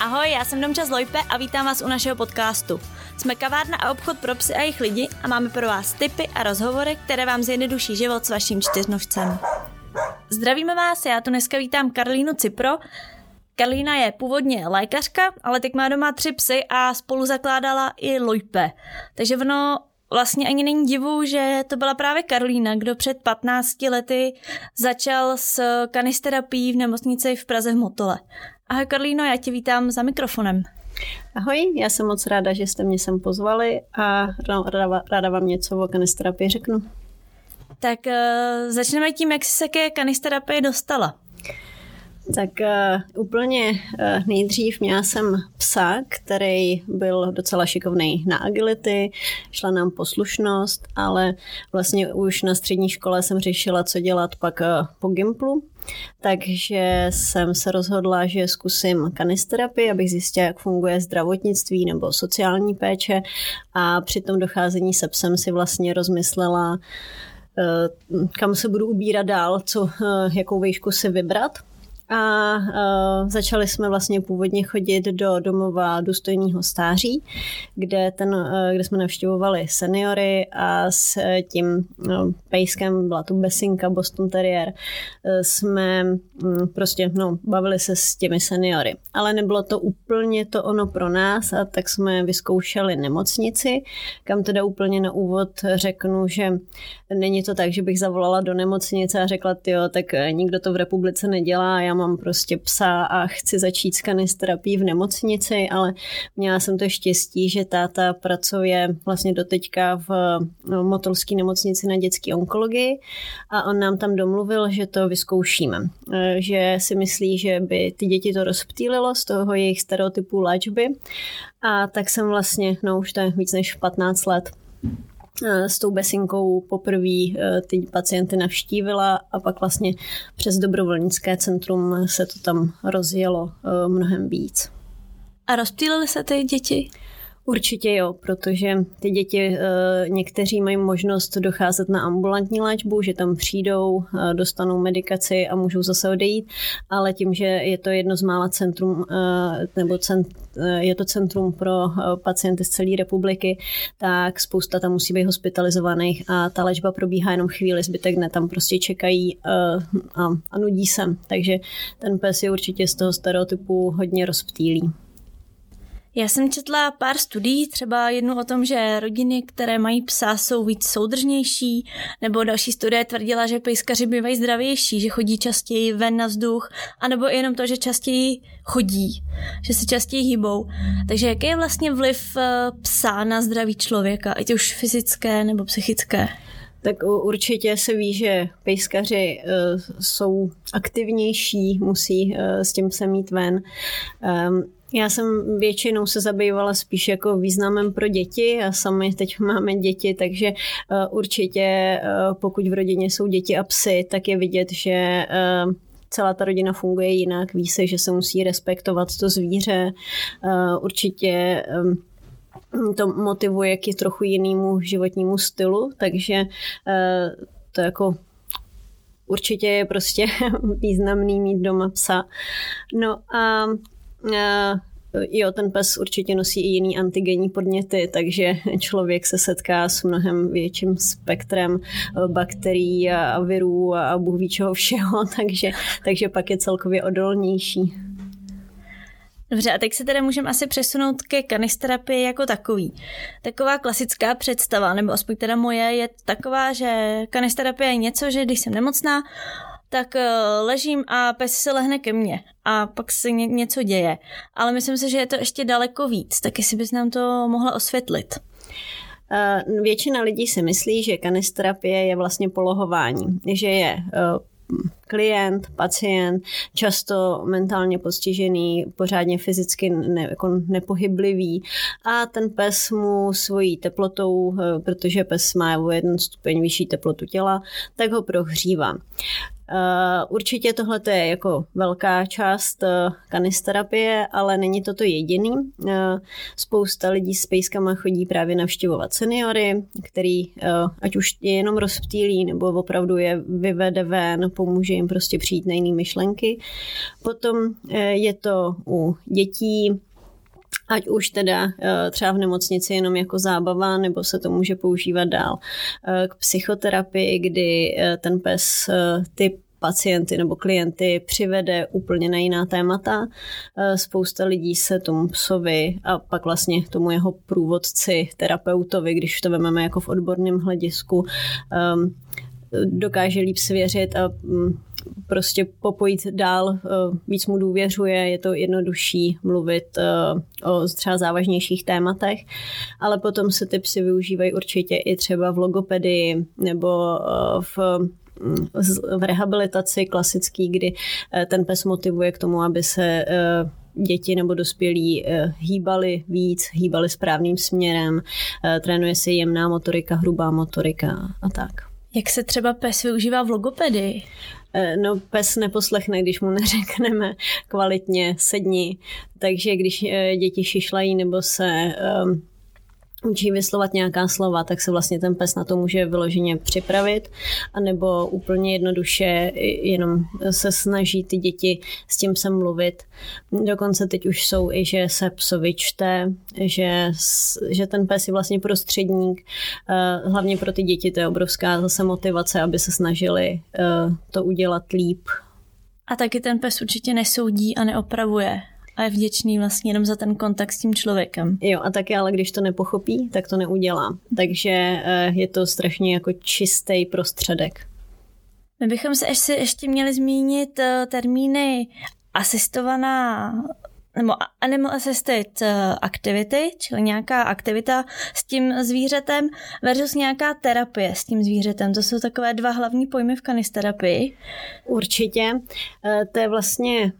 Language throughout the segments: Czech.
Ahoj, já jsem Domča Lojpe a vítám vás u našeho podcastu. Jsme kavárna a obchod pro psy a jejich lidi a máme pro vás tipy a rozhovory, které vám zjednoduší život s vaším čtyřnožcem. Zdravíme vás, já tu dneska vítám Karlínu Cipro. Karlína je původně lékařka, ale teď má doma tři psy a spolu zakládala i Lojpe. Takže ono vlastně ani není divu, že to byla právě Karolína, kdo před 15 lety začal s kanisterapií v nemocnici v Praze v Motole. Ahoj Karlíno, já tě vítám za mikrofonem. Ahoj, já jsem moc ráda, že jste mě sem pozvali a ráda, ráda vám něco o kanisterapii řeknu. Tak uh, začneme tím, jak jsi se ke kanisterapii dostala. Tak uh, úplně uh, nejdřív měla jsem psa, který byl docela šikovný na agility, šla nám poslušnost, ale vlastně už na střední škole jsem řešila, co dělat pak uh, po Gimplu. Takže jsem se rozhodla, že zkusím kanisterapii, abych zjistila, jak funguje zdravotnictví nebo sociální péče. A při tom docházení se psem si vlastně rozmyslela, kam se budu ubírat dál, co, jakou výšku si vybrat a uh, začali jsme vlastně původně chodit do domova důstojného stáří, kde, ten, uh, kde jsme navštěvovali seniory a s tím uh, pejskem, byla tu besinka Boston Terrier, uh, jsme um, prostě no, bavili se s těmi seniory. Ale nebylo to úplně to ono pro nás a tak jsme vyzkoušeli nemocnici, kam teda úplně na úvod řeknu, že není to tak, že bych zavolala do nemocnice a řekla, jo, tak nikdo to v republice nedělá, já mám prostě psa a chci začít s kanisterapií v nemocnici, ale měla jsem to štěstí, že táta pracuje vlastně doteďka v Motolské nemocnici na dětské onkologii a on nám tam domluvil, že to vyzkoušíme. Že si myslí, že by ty děti to rozptýlilo z toho jejich stereotypu léčby a tak jsem vlastně, no už to je víc než 15 let, s tou besinkou poprvé eh, ty pacienty navštívila a pak vlastně přes dobrovolnické centrum se to tam rozjelo eh, mnohem víc. A rozptýlily se ty děti? Určitě jo, protože ty děti, eh, někteří mají možnost docházet na ambulantní léčbu, že tam přijdou, eh, dostanou medikaci a můžou zase odejít, ale tím, že je to jedno z mála centrum, eh, nebo cent, je to centrum pro pacienty z celé republiky, tak spousta tam musí být hospitalizovaných a ta léčba probíhá jenom chvíli, zbytek ne, tam prostě čekají a, a nudí se. Takže ten pes je určitě z toho stereotypu hodně rozptýlý. Já jsem četla pár studií, třeba jednu o tom, že rodiny, které mají psa, jsou víc soudržnější, nebo další studie tvrdila, že pejskaři bývají zdravější, že chodí častěji ven na vzduch, anebo jenom to, že častěji chodí, že se častěji hýbou. Takže jaký je vlastně vliv eh, psa na zdraví člověka, ať už fyzické nebo psychické? Tak určitě se ví, že pejskaři uh, jsou aktivnější, musí uh, s tím se mít ven. Já jsem většinou se zabývala spíš jako významem pro děti a sami teď máme děti, takže uh, určitě uh, pokud v rodině jsou děti a psy, tak je vidět, že uh, celá ta rodina funguje jinak, ví se, že se musí respektovat to zvíře. Určitě to motivuje k trochu jinému životnímu stylu, takže to jako určitě je prostě významný mít doma psa. No a Jo, ten pes určitě nosí i jiný antigenní podněty, takže člověk se setká s mnohem větším spektrem eh, bakterií a virů a bůh ví čeho všeho, takže, takže pak je celkově odolnější. Dobře, a teď se tedy můžeme asi přesunout ke kanisterapii jako takový. Taková klasická představa, nebo aspoň teda moje, je taková, že kanisterapie je něco, že když jsem nemocná, tak eh, ležím a pes se lehne ke mně a pak se ně, něco děje. Ale myslím si, že je to ještě daleko víc, tak jestli bys nám to mohla osvětlit. Uh, většina lidí si myslí, že kanisterapie je vlastně polohování, že je uh, klient, pacient, často mentálně postižený, pořádně fyzicky ne, jako nepohyblivý a ten pes mu svojí teplotou, protože pes má o jeden stupeň vyšší teplotu těla, tak ho prohřívá. Eh, určitě tohle je jako velká část eh, kanisterapie, ale není to to jediný. Eh, spousta lidí s pejskama chodí právě navštěvovat seniory, který ať už je jenom rozptýlí nebo opravdu je vyvede ven, pomůže jim prostě přijít na jiné myšlenky. Potom je to u dětí, ať už teda třeba v nemocnici jenom jako zábava, nebo se to může používat dál k psychoterapii, kdy ten pes ty pacienty nebo klienty přivede úplně na jiná témata. Eh, spousta lidí se tomu psovi a pak vlastně tomu jeho průvodci, terapeutovi, když to vezmeme jako v odborném hledisku, ehm, dokáže líp svěřit a mm, prostě popojit dál, eh, víc mu důvěřuje, je to jednodušší mluvit eh, o třeba závažnějších tématech, ale potom se ty psy využívají určitě i třeba v logopedii nebo v v rehabilitaci klasický, kdy eh, ten pes motivuje k tomu, aby se eh, děti nebo dospělí eh, hýbali víc, hýbali správným směrem, trénuje se jemná motorika, hrubá motorika a tak. Jak se třeba pes využívá v logopedii? No, pes neposlechne, když mu neřekneme kvalitně sedni. Takže když děti šišlají nebo se učí vyslovat nějaká slova, tak se vlastně ten pes na to může vyloženě připravit, anebo úplně jednoduše jenom se snaží ty děti s tím se mluvit. Dokonce teď už jsou i, že se psovi čte, že, že ten pes je vlastně prostředník, eh, hlavně pro ty děti to je obrovská zase motivace, aby se snažili eh, to udělat líp. A taky ten pes určitě nesoudí a neopravuje a je vděčný vlastně jenom za ten kontakt s tím člověkem. Jo, a taky ale když to nepochopí, tak to neudělá. Takže eh, je to strašně jako čistý prostředek. My bychom se ještě, ještě měli zmínit eh, termíny asistovaná nebo animal assisted eh, activity, čili nějaká aktivita s tím zvířetem versus nějaká terapie s tím zvířetem. To jsou takové dva hlavní pojmy v kanisterapii. Určitě. To je vlastně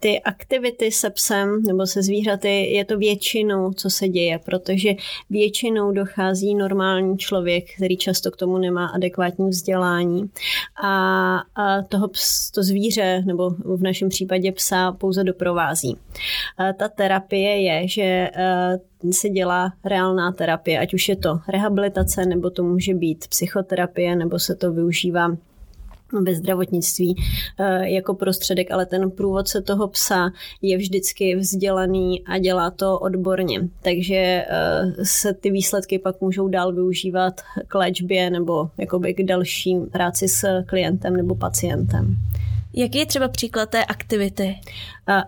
ty aktivity se psem nebo se zvířaty je to většinou, co se děje, protože většinou dochází normální člověk, který často k tomu nemá adekvátní vzdělání a, a toho to zvíře nebo v našem případě psa pouze doprovází. A ta terapie je, že se dělá reálná terapie, ať už je to rehabilitace, nebo to může být psychoterapie, nebo se to využívá ve zdravotnictví eh, jako prostředek, ale ten průvodce toho psa je vždycky vzdělaný a dělá to odborně. Takže eh, se ty výsledky pak můžou dál využívat k léčbě nebo jakoby k další práci s klientem nebo pacientem. Jaký je třeba příklad té aktivity?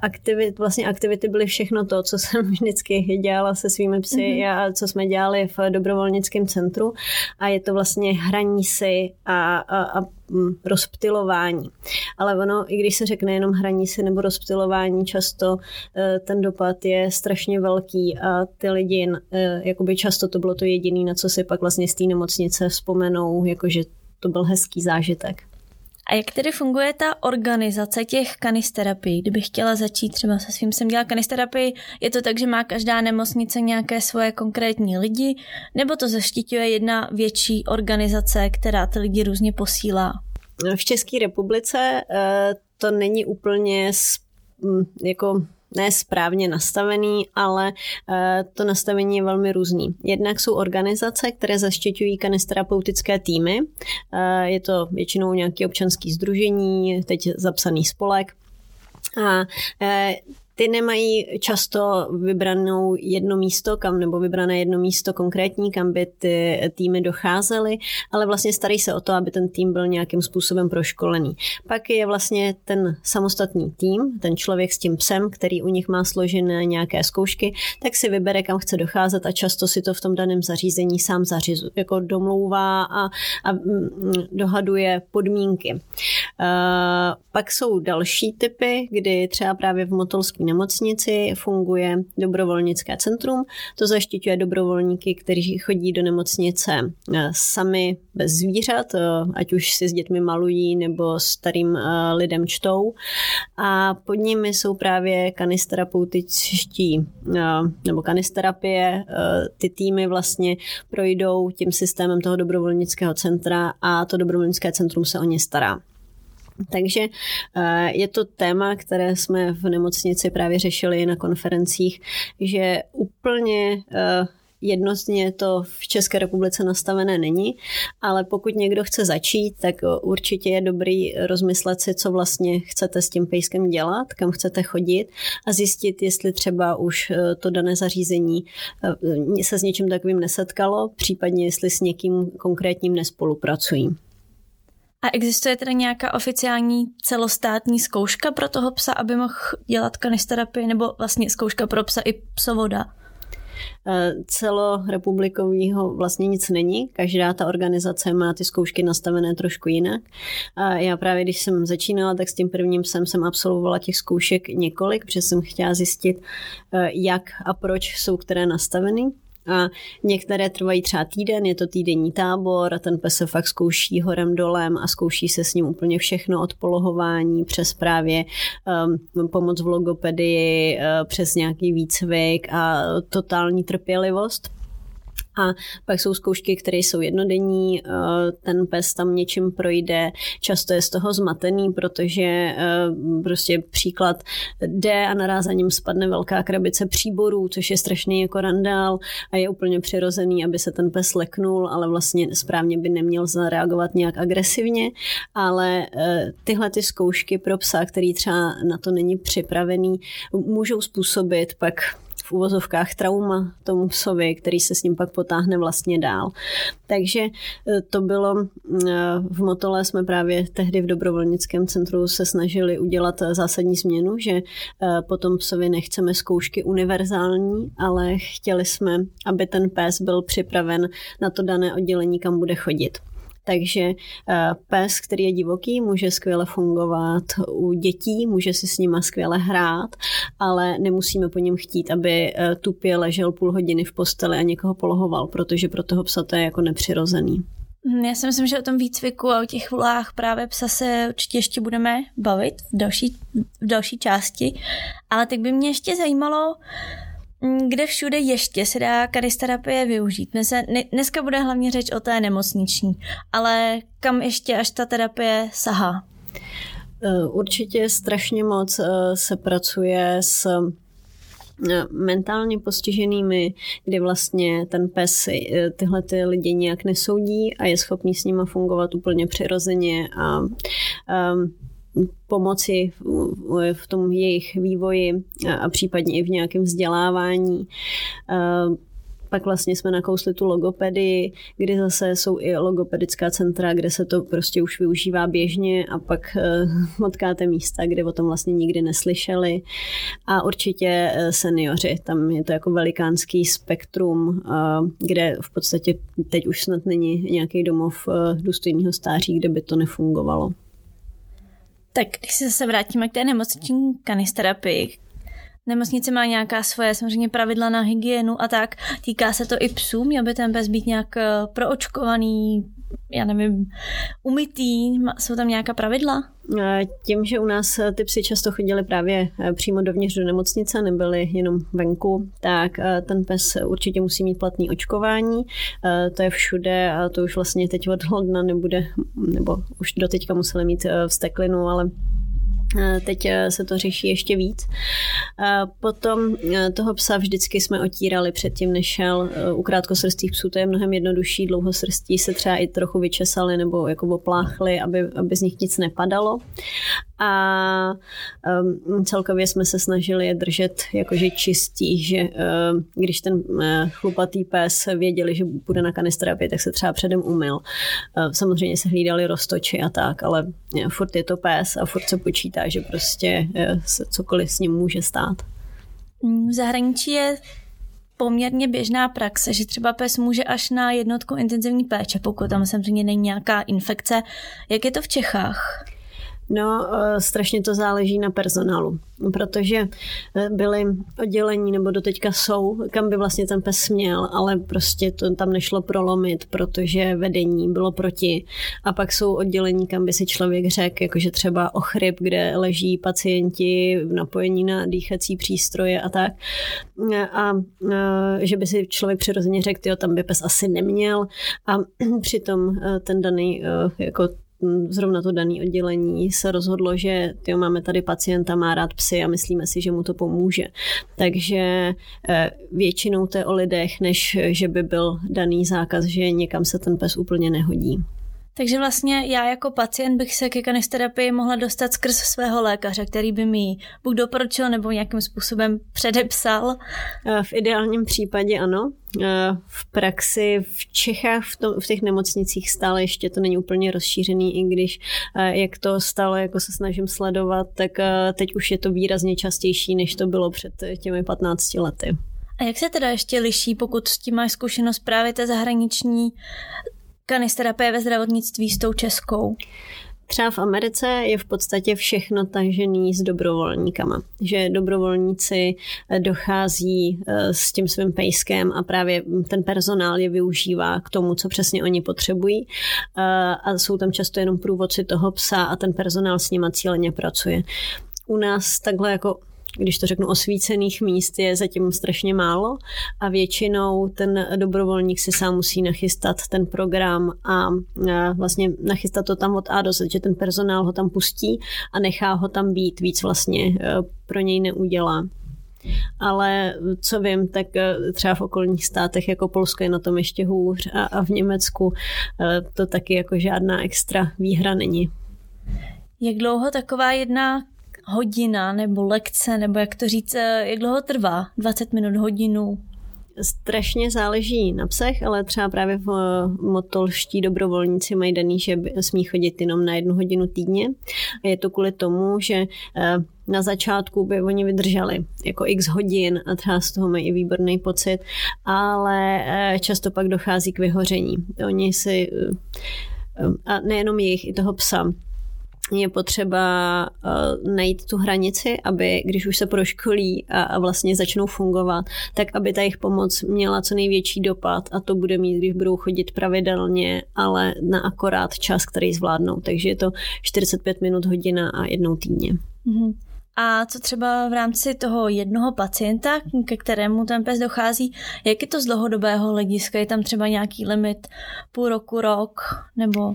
Aktivit, vlastně aktivity byly všechno to, co jsem vždycky dělala se svými psy mm-hmm. a co jsme dělali v dobrovolnickém centru a je to vlastně hraní si a, a, a mm, rozptilování. Ale ono, i když se řekne jenom hraní si nebo rozptilování, často e, ten dopad je strašně velký a ty lidi, e, jakoby často to bylo to jediné, na co si pak vlastně z té nemocnice vzpomenou, jakože to byl hezký zážitek. A jak tedy funguje ta organizace těch kanisterapií? Kdybych chtěla začít třeba se svým jsem dělala kanisterapii, je to tak, že má každá nemocnice nějaké svoje konkrétní lidi, nebo to zaštiťuje jedna větší organizace, která ty lidi různě posílá? V České republice eh, to není úplně jako ne správně nastavený, ale eh, to nastavení je velmi různý. Jednak jsou organizace, které zaštiťují kanisterapeutické týmy. Eh, je to většinou nějaký občanský združení, teď zapsaný spolek. A eh, ty nemají často vybranou jedno místo, kam nebo vybrané jedno místo konkrétní, kam by ty týmy docházely, ale vlastně starají se o to, aby ten tým byl nějakým způsobem proškolený. Pak je vlastně ten samostatný tým, ten člověk s tím psem, který u nich má složené nějaké zkoušky, tak si vybere, kam chce docházet a často si to v tom daném zařízení sám zařizuje, jako domlouvá a, a mm, dohaduje podmínky. Uh, pak jsou další typy, kdy třeba právě v Motolském nemocnici funguje dobrovolnické centrum. To zaštiťuje dobrovolníky, kteří chodí do nemocnice eh, sami bez zvířat, eh, ať už si s dětmi malují nebo starým eh, lidem čtou. A pod nimi jsou právě kanisterapeutičtí nebo kanisterapie. Ty týmy vlastně projdou tím systémem toho dobrovolnického centra a to dobrovolnické centrum se o ně stará. Takže eh, je to téma, které jsme v nemocnici právě řešili na konferencích, že úplně eh, jednotně to v České republice nastavené není, ale pokud někdo chce začít, tak určitě je dobrý rozmyslet si, co vlastně chcete s tím pejskem dělat, kam chcete chodit a zjistit, jestli třeba už eh, to dané zařízení se s něčím takovým nesetkalo, případně jestli s někým konkrétním nespolupracují. A existuje teda nějaká oficiální celostátní zkouška pro toho psa, aby mohl dělat kanisterapii, nebo vlastně zkouška pro psa i psovoda? Eh, celorepublikovního vlastně nic není. Každá ta organizace má ty zkoušky nastavené trošku jinak. A já právě, když jsem začínala, tak s tím prvním jsem jsem absolvovala těch zkoušek několik, protože jsem chtěla zjistit, eh, jak a proč jsou které nastaveny. A některé trvají třeba týden, je to týdenní tábor a ten pes se fakt zkouší horem dolem a zkouší se s ním úplně všechno od polohování přes právě um, pomoc v logopedii, uh, přes nějaký výcvik a totální trpělivost. A pak jsou zkoušky, které jsou jednodenní, eh, ten pes tam něčím projde, často je z toho zmatený, protože eh, prostě příklad jde a naraz za ním spadne velká krabice příborů, což je strašný jako randál a je úplně přirozený, aby se ten pes leknul, ale vlastně správně by neměl zareagovat nějak agresivně, ale eh, tyhle ty zkoušky pro psa, který třeba na to není připravený, můžou způsobit pak v uvozovkách trauma tomu psovi, který se s ním pak potáhne vlastně dál. Takže e, to bylo, e, v Motole jsme právě tehdy v dobrovolnickém centru se snažili udělat zásadní změnu, že e, potom psovi nechceme zkoušky univerzální, ale chtěli jsme, aby ten pes byl připraven na to dané oddělení, kam bude chodit. Takže eh, pes, který je divoký, může skvěle fungovat u dětí, může si s nima skvěle hrát, ale nemusíme po něm chtít, aby eh, tupě ležel půl hodiny v posteli a někoho polohoval, protože pro toho psa to je jako nepřirozený. Hm, já si myslím, že o tom výcviku a o těch volách právě psa se určitě ještě budeme bavit v další, v další části, ale tak by mě ještě zajímalo, Mm, kde všude ještě se dá karisterapie využít. Dnes, dneska bude hlavně řeč o té nemocniční, ale kam ještě až ta terapie sahá? Eh, určitě strašně moc eh, se pracuje s eh, mentálně postiženými, kdy vlastně ten pes tyhle ty lidi nějak nesoudí a je schopný s nima fungovat úplně přirozeně a um, pomoci v tom jejich vývoji a případně i v nějakém vzdělávání. Pak vlastně jsme nakousli tu logopedii, kdy zase jsou i logopedická centra, kde se to prostě už využívá běžně a pak potkáte místa, kde o tom vlastně nikdy neslyšeli. A určitě e, seniori, tam je to jako velikánský spektrum, kde v podstatě teď už snad není nějaký domov e, důstojného stáří, kde by to nefungovalo. Tak když se zase vrátíme k té nemocniční kanisterapii, Nemocnice má nějaká svoje samozřejmě pravidla na hygienu a tak. Týká se to i psů, měl by ten pes být nějak eh, proočkovaný, já nevím, umytý, jsou tam nějaká pravidla? Eh, tím, že u nás eh, ty psy často chodili právě přímo dovnitř do nemocnice, nebyly jenom venku, tak ten pes určitě musí mít platný očkování. To je všude a to už vlastně teď od ledna nebude, nebo už doteďka museli mít vsteklinu, ale Eh, teď eh, se to řeší ještě víc. Eh, potom toho psa vždycky jsme otírali předtím, než šel u krátkosrstých psů. To je mnohem jednodušší. Dlouhosrstí se třeba i trochu vyčesali nebo jako opláchli, aby, aby z nich nic nepadalo a um, celkově jsme se snažili je držet jakože čistí, že uh, když ten uh, chlupatý pes věděli, že bude na kanisterapii, tak se třeba předem umyl. Uh, samozřejmě se hlídali roztoči a tak, ale uh, furt je to pes a furt se počítá, že prostě uh, se cokoliv s ním může stát. V zahraničí je poměrně běžná praxe, že třeba pes může až na jednotku intenzivní péče, pokud tam samozřejmě není nějaká infekce. Jak je to v Čechách? No, eh, strašně to záleží na personálu, protože eh, byly oddělení, nebo doteďka jsou, kam by vlastně ten pes měl, ale prostě to tam nešlo prolomit, protože vedení bylo proti. A pak jsou oddělení, kam by si člověk řekl, jakože třeba ochryb, kde leží pacienti napojení na dýchací přístroje a tak. A, eh, že by si člověk přirozeně řekl, jo, tam by pes asi neměl. A přitom ten daný jako zrovna to dané oddělení se rozhodlo, že tyjo, máme tady pacienta, má rád psy a myslíme si, že mu to pomůže. Takže eh, většinou to je o lidech, než že by byl daný zákaz, že někam se ten pes úplně nehodí. Takže vlastně já jako pacient bych se ke kanisterapii mohla dostat skrz svého lékaře, který by mi buď doporučil nebo nějakým způsobem předepsal. Eh, v ideálním případě ano. Eh, v praxi v Čechách v, tom, v těch nemocnicích stále ještě to není úplně rozšířený, i když eh, jak to stále jako se snažím sledovat, tak teď už je to výrazně častější, než to bylo před těmi 15 lety. A jak se teda ještě liší, pokud s tím máš zkušenost právě té zahraniční kanisterapie ve zdravotnictví s tou českou? Třeba v Americe je v podstatě všechno tažený s dobrovolníkama, že dobrovolníci eh, dochází eh, s tím svým pejskem a právě ten personál je využívá k tomu, co přesně oni potřebují eh, a jsou tam často jenom průvodci toho psa a ten personál s nima cíleně pracuje. U nás takhle jako když to řeknu, osvícených míst je zatím strašně málo a většinou ten dobrovolník si sám musí nachystat ten program a vlastně nachystat to tam od A do Z, že ten personál ho tam pustí a nechá ho tam být, víc vlastně e, pro něj neudělá. Ale co vím, tak e, třeba v okolních státech jako Polsko je na tom ještě hůř a, a v Německu e, to taky jako žádná extra výhra není. Jak dlouho taková jedna hodina nebo lekce, nebo jak to říct, eh, jak dlouho trvá? 20 minut, hodinu? Strašně záleží na psech, ale třeba právě v eh, motolští dobrovolníci mají daný, že smí chodit jenom na jednu hodinu týdně. A je to kvůli tomu, že eh, na začátku by oni vydrželi jako x hodin a třeba z toho mají i výborný pocit, ale často pak dochází k vyhoření. Oni si a nejenom jejich, i toho psa je potřeba uh, najít tu hranici, aby když už se proškolí a, a vlastně začnou fungovat, tak aby ta jejich pomoc měla co největší dopad a to bude mít, když budou chodit pravidelně, ale na akorát čas, který zvládnou. Takže je to 45 minut hodina a jednou týdně. Mm-hmm. A co třeba v rámci toho jednoho pacienta, ke kterému ten pes dochází, jak je to z dlouhodobého hlediska? Je tam třeba nějaký limit půl roku, rok nebo?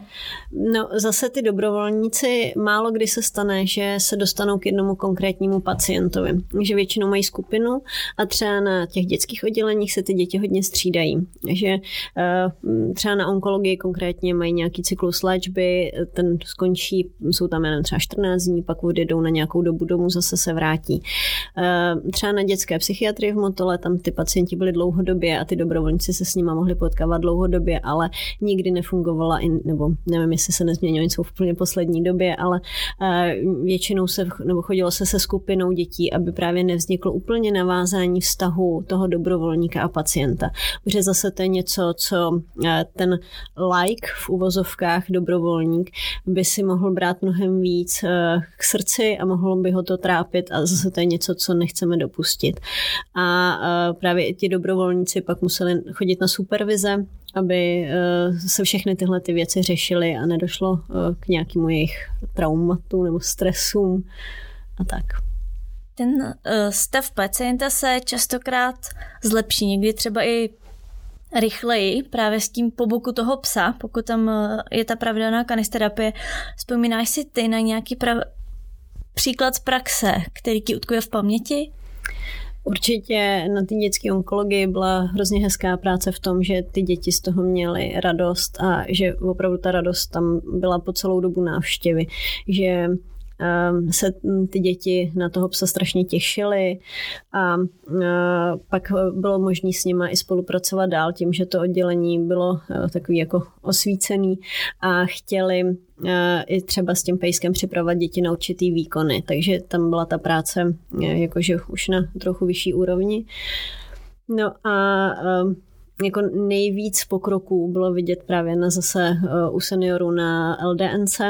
No zase ty dobrovolníci málo kdy se stane, že se dostanou k jednomu konkrétnímu pacientovi. Že většinou mají skupinu a třeba na těch dětských odděleních se ty děti hodně střídají. Že eh, třeba na onkologii konkrétně mají nějaký cyklus léčby, ten skončí, jsou tam jen třeba 14 dní, pak odjedou na nějakou dobu domů zase se vrátí. Eh, třeba na dětské psychiatrii v Motole tam ty pacienti byli dlouhodobě a ty dobrovolníci se s nimi mohli potkávat dlouhodobě, ale nikdy nefungovala, nebo nevím, jestli se nezměnilo něco v úplně poslední době, ale eh, většinou se, nebo chodilo se se skupinou dětí, aby právě nevzniklo úplně navázání vztahu toho dobrovolníka a pacienta. Protože zase to je něco, co eh, ten like v uvozovkách dobrovolník by si mohl brát mnohem víc k srdci a mohl by ho to trápit a zase to je něco, co nechceme dopustit. A právě ti dobrovolníci pak museli chodit na supervize, aby e, se všechny tyhle ty věci řešily a nedošlo e, k nějakému jejich traumatu nebo stresům a tak. Ten uh, stav pacienta se častokrát zlepší, někdy třeba i rychleji právě s tím po boku toho psa, pokud tam je ta pravidelná kanisterapie. Vzpomínáš si ty na nějaký prav- příklad z praxe, který ti utkuje v paměti? Určitě na té dětské onkologii byla hrozně hezká práce v tom, že ty děti z toho měly radost a že opravdu ta radost tam byla po celou dobu návštěvy. Že se ty děti na toho psa strašně těšily a pak bylo možné s nima i spolupracovat dál tím, že to oddělení bylo e, takový jako osvícený a chtěli e, i třeba s tím pejskem připravovat děti na určitý výkony, takže tam byla ta práce e, jakože už na trochu vyšší úrovni. No a jako nejvíc pokroků bylo vidět právě na zase eh, u seniorů na LDNC,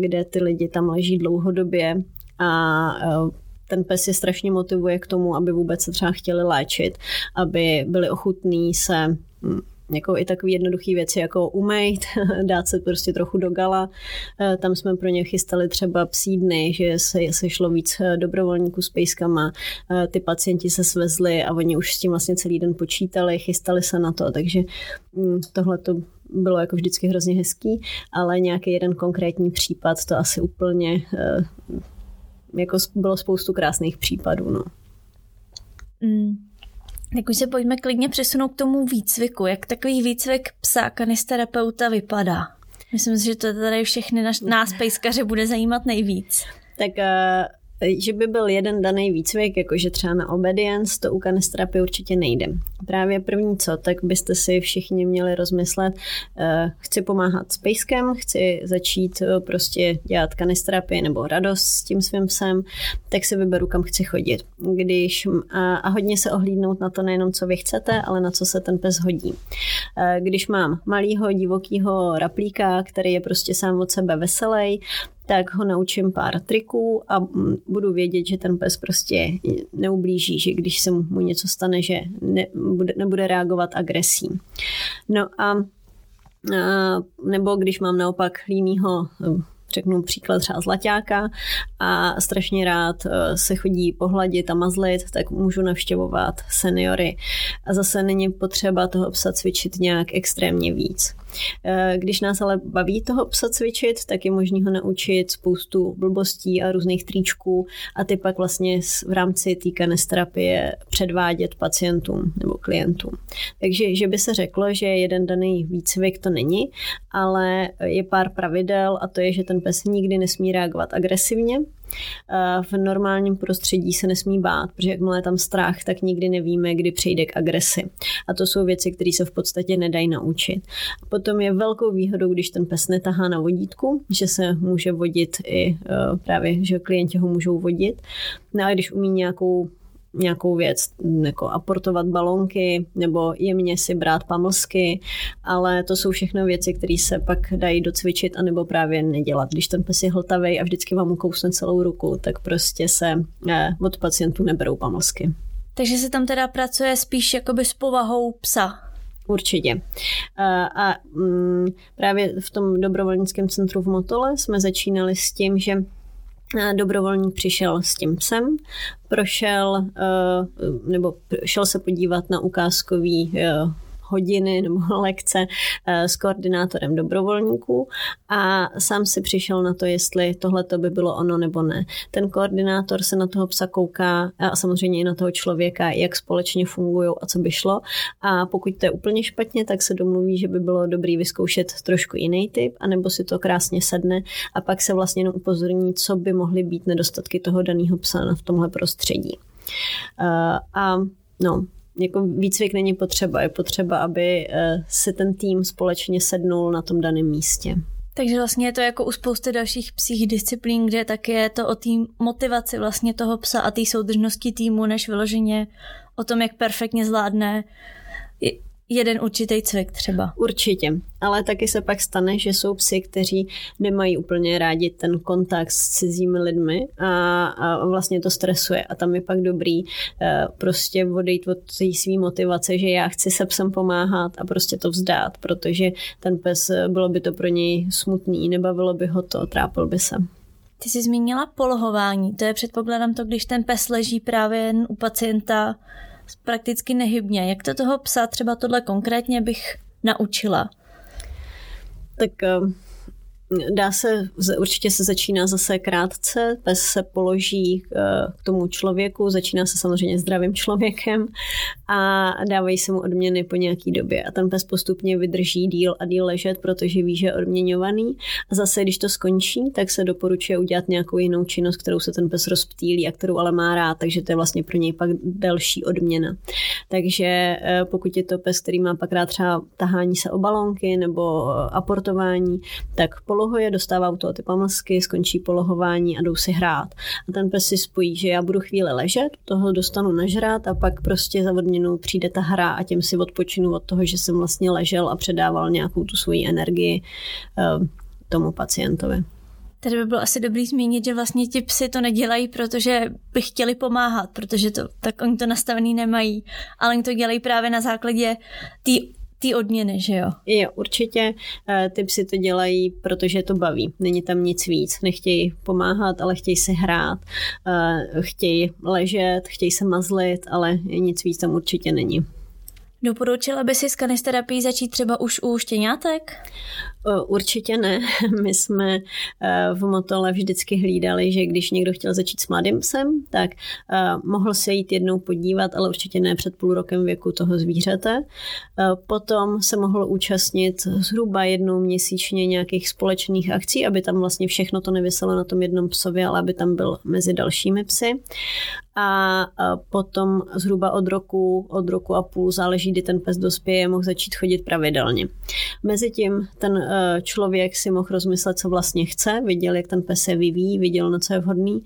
kde ty lidi tam leží dlouhodobě a eh, ten pes je strašně motivuje k tomu, aby vůbec se třeba chtěli léčit, aby byli ochutní se hm, jako i takové jednoduché věci, jako umejt, dát se prostě trochu do gala. Eh, tam jsme pro ně chystali třeba psí dny, že se, se šlo víc eh, dobrovolníků s pejskama, eh, ty pacienti se svezli a oni už s tím vlastně celý den počítali, chystali se na to, takže hm, tohle to bylo jako vždycky hrozně hezký, ale nějaký jeden konkrétní případ to asi úplně jako bylo spoustu krásných případů. No. Mm. Tak už se pojďme klidně přesunout k tomu výcviku. Jak takový výcvik psa kanisterapeuta vypadá? Myslím si, že to tady všechny naš, nás pejskaře bude zajímat nejvíc. Tak uh, že by byl jeden daný výcvik, jakože třeba na obedience, to u kanistrapy určitě nejde. Právě první co, tak byste si všichni měli rozmyslet, uh, chci pomáhat s pejskem, chci začít uh, prostě dělat kanistrapy nebo radost s tím svým psem, tak si vyberu, kam chci chodit. Když, a, a hodně se ohlídnout na to nejenom, co vy chcete, ale na co se ten pes hodí. Uh, když mám malýho divokýho raplíka, který je prostě sám od sebe veselý, tak ho naučím pár triků a budu vědět, že ten pes prostě neublíží, že když se mu něco stane, že nebude, nebude reagovat agresí. No a nebo když mám naopak línýho řeknu příklad třeba zlaťáka a strašně rád eh, se chodí pohladit a mazlit, tak můžu navštěvovat seniory. A zase není potřeba toho psa cvičit nějak extrémně víc. Eh, když nás ale baví toho psa cvičit, tak je možné ho naučit spoustu blbostí a různých tríčků a ty pak vlastně v rámci té kanesterapie předvádět pacientům nebo klientům. Takže, že by se řeklo, že jeden daný výcvik to není, ale je pár pravidel a to je, že ten pes nikdy nesmí reagovat agresivně, v normálním prostředí se nesmí bát, protože jakmile je tam strach, tak nikdy nevíme, kdy přejde k agresi. A to jsou věci, které se v podstatě nedají naučit. Potom je velkou výhodou, když ten pes netahá na vodítku, že se může vodit i eh, právě, že klienti ho můžou vodit. No a když umí nějakou nějakou věc, jako aportovat balonky nebo jemně si brát pamlsky, ale to jsou všechno věci, které se pak dají docvičit anebo právě nedělat. Když ten pes je hltavý a vždycky vám ukousne celou ruku, tak prostě se eh, od pacientů neberou pamlsky. Takže se tam teda pracuje spíš jakoby s povahou psa. Určitě. A, a mm, právě v tom dobrovolnickém centru v Motole jsme začínali s tím, že dobrovolník přišel s tím psem, prošel eh, nebo šel se podívat na ukázkový eh, hodiny nebo lekce eh, s koordinátorem dobrovolníků a sám si přišel na to, jestli tohle to by bylo ono nebo ne. Ten koordinátor se na toho psa kouká a samozřejmě i na toho člověka, jak společně fungují a co by šlo. A pokud to je úplně špatně, tak se domluví, že by bylo dobrý vyzkoušet trošku jiný typ, anebo si to krásně sedne a pak se vlastně jenom upozorní, co by mohly být nedostatky toho daného psa v tomhle prostředí. Uh, a no, jako výcvik není potřeba. Je potřeba, aby eh, se ten tým společně sednul na tom daném místě. Takže vlastně je to jako u spousty dalších psích disciplín, kde tak je to o té motivaci vlastně toho psa a té soudržnosti týmu, než vyloženě o tom, jak perfektně zvládne jeden určitý cvik třeba. Určitě, ale taky se pak stane, že jsou psy, kteří nemají úplně rádi ten kontakt s cizími lidmi a, a vlastně to stresuje a tam je pak dobrý uh, prostě odejít od té své motivace, že já chci se psem pomáhat a prostě to vzdát, protože ten pes, eh, bylo by to pro něj smutný, nebavilo by ho to, trápil by se. Ty jsi zmínila polohování, to je předpokládám to, když ten pes leží právě jen u pacienta prakticky nehybně. Jak to toho psa třeba tohle konkrétně bych naučila? Tak uh Dá se, určitě se začíná zase krátce, pes se položí eh, k tomu člověku, začíná se samozřejmě zdravým člověkem a dávají se mu odměny po nějaký době. A ten pes postupně vydrží díl a díl ležet, protože ví, že je odměňovaný. A zase, když to skončí, tak se doporučuje udělat nějakou jinou činnost, kterou se ten pes rozptýlí a kterou ale má rád, takže to je vlastně pro něj pak další odměna. Takže eh, pokud je to pes, který má pak rád třeba tahání se o balonky nebo eh, aportování, tak polohuje, dostává u toho ty pamlsky, skončí polohování a jdou si hrát. A ten pes si spojí, že já budu chvíli ležet, toho dostanu nažrát a pak prostě za odměnu přijde ta hra a tím si odpočinu od toho, že jsem vlastně ležel a předával nějakou tu svoji energii uh, tomu pacientovi. Tady by bylo asi dobrý zmínit, že vlastně ti psy to nedělají, protože by chtěli pomáhat, protože to, tak oni to nastavený nemají, ale oni to dělají právě na základě té ty odměny, že jo? Jo, určitě. Eh, ty psi to dělají, protože to baví. Není tam nic víc. Nechtějí pomáhat, ale chtějí si hrát. Eh, chtějí ležet, chtějí se mazlit, ale nic víc tam určitě není. Doporučila by si s kanisterapií začít třeba už u štěňátek? Určitě ne. My jsme e, v Motole vždycky hlídali, že když někdo chtěl začít s mladým psem, tak e, mohl se jít jednou podívat, ale určitě ne před půl rokem věku toho zvířete. E, potom se mohl účastnit zhruba jednou měsíčně nějakých společných akcí, aby tam vlastně všechno to nevyselo na tom jednom psovi, ale aby tam byl mezi dalšími psy a potom zhruba od roku, od roku a půl záleží, kdy ten pes dospěje, mohl začít chodit pravidelně. Mezitím ten e, člověk si mohl rozmyslet, co vlastně chce, viděl, jak ten pes se vyvíjí, viděl, na co je vhodný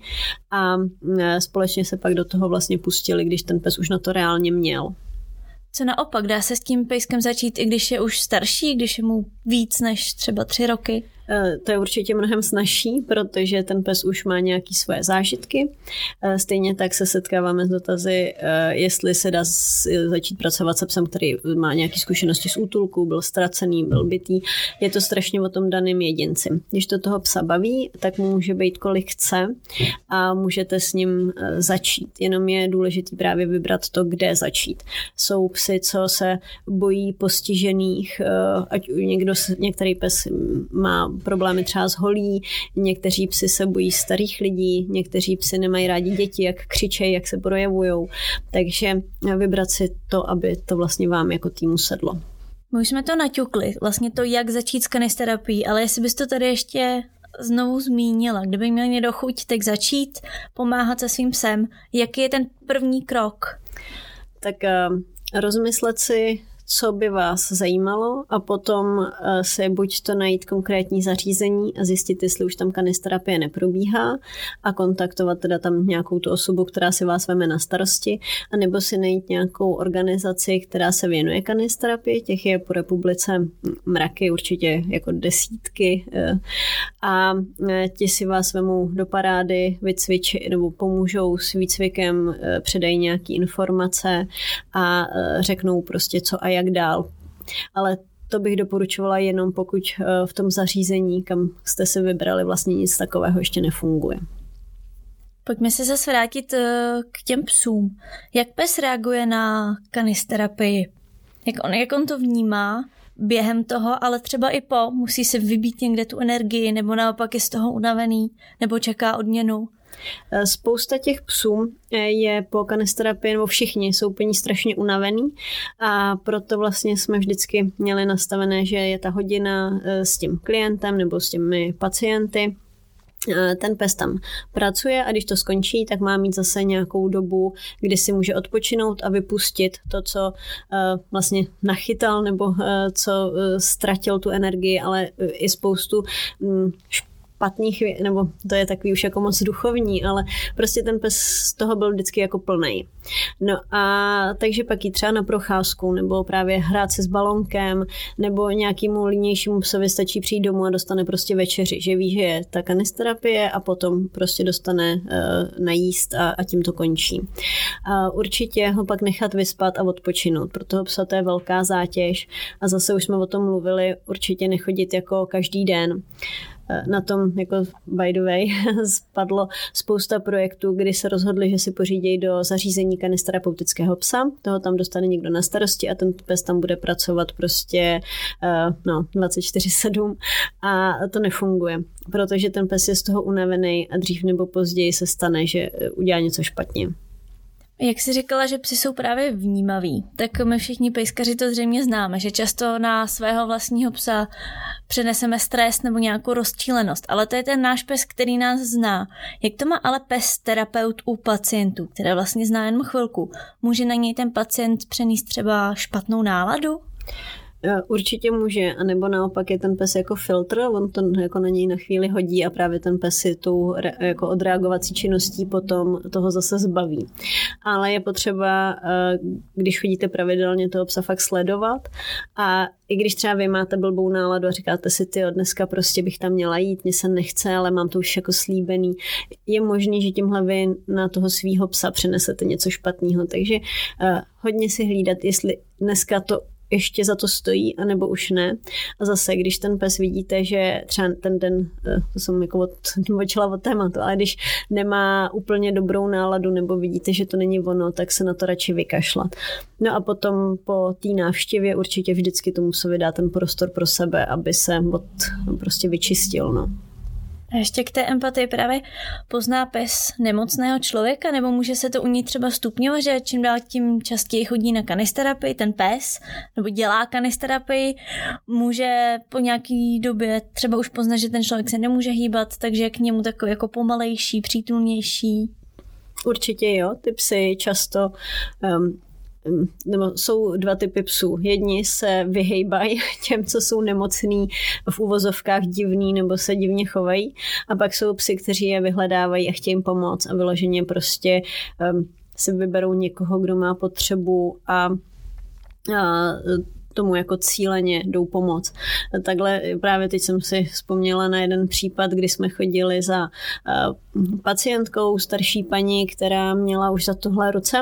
a e, společně se pak do toho vlastně pustili, když ten pes už na to reálně měl. Co naopak, dá se s tím pejskem začít, i když je už starší, když je mu víc než třeba tři roky? Eh, to je určitě mnohem snažší, protože ten pes už má nějaké svoje zážitky. Eh, stejně tak se setkáváme s dotazy, eh, jestli se dá začít pracovat se psem, který má nějaké zkušenosti s útulkou, byl ztracený, byl bytý. Je to strašně o tom daném jedinci. Když to toho psa baví, tak mu může být kolik chce a můžete s ním začít. Jenom je důležité právě vybrat to, kde začít. Jsou psy, co se bojí postižených, ať někdo, některý pes má problémy třeba s holí, někteří psy se bojí starých lidí, někteří psy nemají rádi děti, jak křičejí, jak se projevují. Takže vybrat si to, aby to vlastně vám jako týmu sedlo. My už jsme to naťukli, vlastně to, jak začít s kanisterapií, ale jestli bys to tady ještě znovu zmínila, kdyby měl někdo chuť tak začít pomáhat se svým psem, jaký je ten první krok? Tak uh, rozmyslet si, co by vás zajímalo a potom eh, se buď to najít konkrétní zařízení a zjistit, jestli už tam kanisterapie neprobíhá a kontaktovat teda tam nějakou tu osobu, která si vás veme na starosti, a nebo si najít nějakou organizaci, která se věnuje kanisterapii, těch je po republice mraky, určitě jako desítky eh, a eh, ti si vás vemou do parády, vycvičí nebo pomůžou s výcvikem, předají nějaké informace a řeknou prostě co a jak dál. Ale to bych doporučovala jenom pokud eh, v tom zařízení, kam jste si vybrali, vlastně nic takového ještě nefunguje. Pojďme se zase vrátit eh, k těm psům. Jak pes reaguje na kanisterapii? Jak on, jak on to vnímá během toho, ale třeba i po? Musí se vybít někde tu energii, nebo naopak je z toho unavený, nebo čeká odměnu? Eh, spousta těch psů eh, je po kanisterapii, nebo všichni jsou úplně strašně unavený a proto vlastně jsme vždycky měli nastavené, že je ta hodina eh, s tím klientem nebo s těmi pacienty, ten pes tam pracuje a když to skončí, tak má mít zase nějakou dobu, kdy si může odpočinout a vypustit to, co vlastně nachytal nebo co ztratil tu energii, ale i spoustu mm, špatných, nebo to je takový už jako moc duchovní, ale prostě ten pes z toho byl vždycky jako plný. No a takže pak jít třeba na procházku, nebo právě hrát se s balonkem, nebo nějakému línějšímu psovi stačí přijít domů a dostane prostě večeři, že ví, že je ta kanisterapie a potom prostě dostane uh, najíst a, a tím to končí. A určitě ho pak nechat vyspat a odpočinout, pro toho psa to je velká zátěž a zase už jsme o tom mluvili, určitě nechodit jako každý den. Eh, na tom, jako by the way, spadlo spousta projektů, kdy se rozhodli, že si pořídějí do zařízení kanisterapeutického psa, toho tam dostane někdo na starosti a ten pes tam bude pracovat prostě uh, no, 24-7 a to nefunguje, protože ten pes je z toho unavený a dřív nebo později se stane, že eh, udělá něco špatně. Jak jsi říkala, že psi jsou právě vnímaví, tak my všichni pejskaři to zřejmě známe, že často na svého vlastního psa přeneseme stres nebo nějakou rozčílenost, ale to je ten náš pes, který nás zná. Jak to má ale pes terapeut u pacientů, které vlastně zná jen chvilku? Může na něj ten pacient přenést třeba špatnou náladu? Eh, určitě může, anebo naopak je ten pes jako filtr, on to jako na něj na chvíli hodí a právě ten pes si tou jako odreagovací činností potom toho zase zbaví. Ale je potřeba, eh, když chodíte pravidelně toho psa fakt sledovat a i když třeba vy máte blbou náladu a říkáte si, ty dneska prostě bych tam měla jít, mě se nechce, ale mám to už jako slíbený, je možný, že tímhle vy na toho svého psa přenesete něco špatného. Takže uh, hodně si hlídat, jestli dneska to ještě za to stojí, anebo už ne. A zase, když ten pes vidíte, že třeba ten den, eh, to jsem jako od, od tématu, ale když nemá úplně dobrou náladu, nebo vidíte, že to není ono, tak se na to radši vykašlat. No a potom po té návštěvě určitě vždycky to musí dát ten prostor pro sebe, aby se od, prostě vyčistil. No. A ještě k té empatii právě pozná pes nemocného člověka, nebo může se to u ní třeba stupňovat, že čím dál tím častěji chodí na kanisterapii ten pes, nebo dělá kanisterapii, může po nějaký době třeba už poznat, že ten člověk se nemůže hýbat, takže k němu takový jako pomalejší, přítulnější. Určitě jo, ty psy často um, nebo jsou dva typy psů. Jedni se vyhejbají těm, co jsou nemocný, v uvozovkách divný nebo se divně chovají. A pak jsou psy, kteří je vyhledávají a chtějí jim pomoct a vyloženě prostě um, si vyberou někoho, kdo má potřebu a, a tomu jako cíleně jdou pomoc. Takhle právě teď jsem si vzpomněla na jeden případ, kdy jsme chodili za uh, pacientkou, starší paní, která měla už za tohle ruce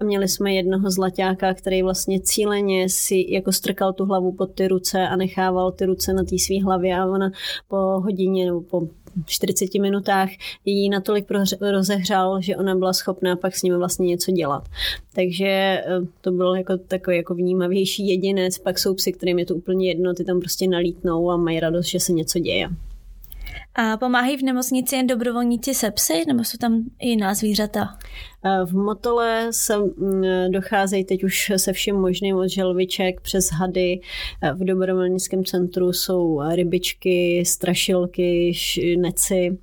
a měli jsme jednoho zlaťáka, který vlastně cíleně si jako strkal tu hlavu pod ty ruce a nechával ty ruce na té své hlavě a ona po hodině nebo po 40 minutách jí natolik rozehřál, že ona byla schopná pak s ním vlastně něco dělat. Takže eh, to byl jako takový jako vnímavější jedinec, pak jsou psy, kterým je to úplně jedno, ty tam prostě nalítnou a mají radost, že se něco děje. A pomáhají v nemocnici jen dobrovolníci se psy, nebo jsou tam i jiná zvířata? V Motole se mm, docházejí teď už se vším možným od želviček přes hady. V dobrovolnickém centru jsou rybičky, strašilky, neci.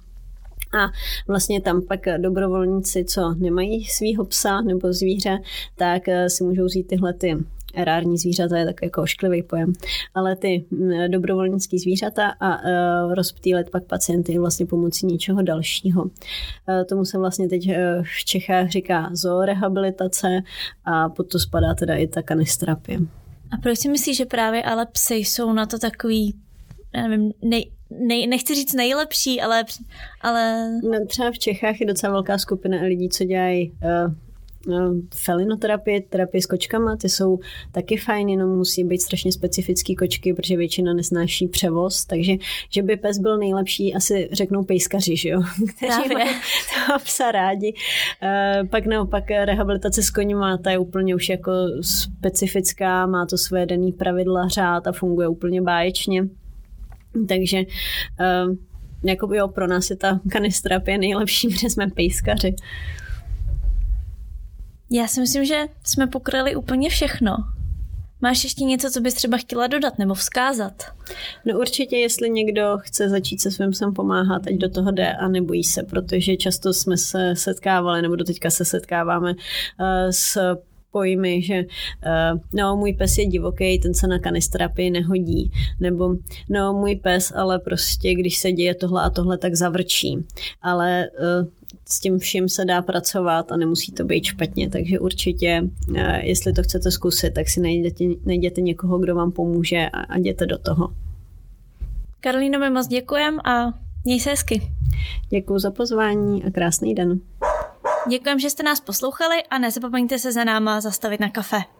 A vlastně tam pak dobrovolníci, co nemají svýho psa nebo zvíře, tak si můžou vzít tyhle ty erární zvířata je tak jako ošklivý pojem, ale ty mm, dobrovolnické zvířata a uh, rozptýlet pak pacienty vlastně pomocí něčeho dalšího. Uh, tomu se vlastně teď uh, v Čechách říká zoorehabilitace a pod to spadá teda i ta kanistrapie. A proč si myslíš, že právě ale psy jsou na to takový, já nevím, nej, nej, nechci říct nejlepší, ale... ale... No, třeba v Čechách je docela velká skupina lidí, co dělají uh, felinoterapie, terapie s kočkama, ty jsou taky fajn, jenom musí být strašně specifický kočky, protože většina nesnáší převoz, takže že by pes byl nejlepší, asi řeknou pejskaři, že jo, kteří mají toho psa rádi. Uh, pak naopak rehabilitace s koněma, ta je úplně už jako specifická, má to své daný pravidla, řád a funguje úplně báječně. Takže uh, jako jo, pro nás je ta kanistrapie nejlepší, protože jsme pejskaři. Já si myslím, že jsme pokryli úplně všechno. Máš ještě něco, co bys třeba chtěla dodat nebo vzkázat? No určitě, jestli někdo chce začít se svým psem pomáhat, ať do toho jde a nebojí se, protože často jsme se setkávali, nebo doteďka se setkáváme uh, s pojmy, že uh, no, můj pes je divoký, ten se na kanistrapii nehodí, nebo no, můj pes, ale prostě když se děje tohle a tohle, tak zavrčí. Ale uh, s tím vším se dá pracovat a nemusí to být špatně, takže určitě, eh, jestli to chcete zkusit, tak si najděte, najděte někoho, kdo vám pomůže a, a jděte do toho. Karolíno, my moc děkujem a měj se hezky. Děkuji za pozvání a krásný den. Děkujem, že jste nás poslouchali a nezapomeňte se za náma zastavit na kafe.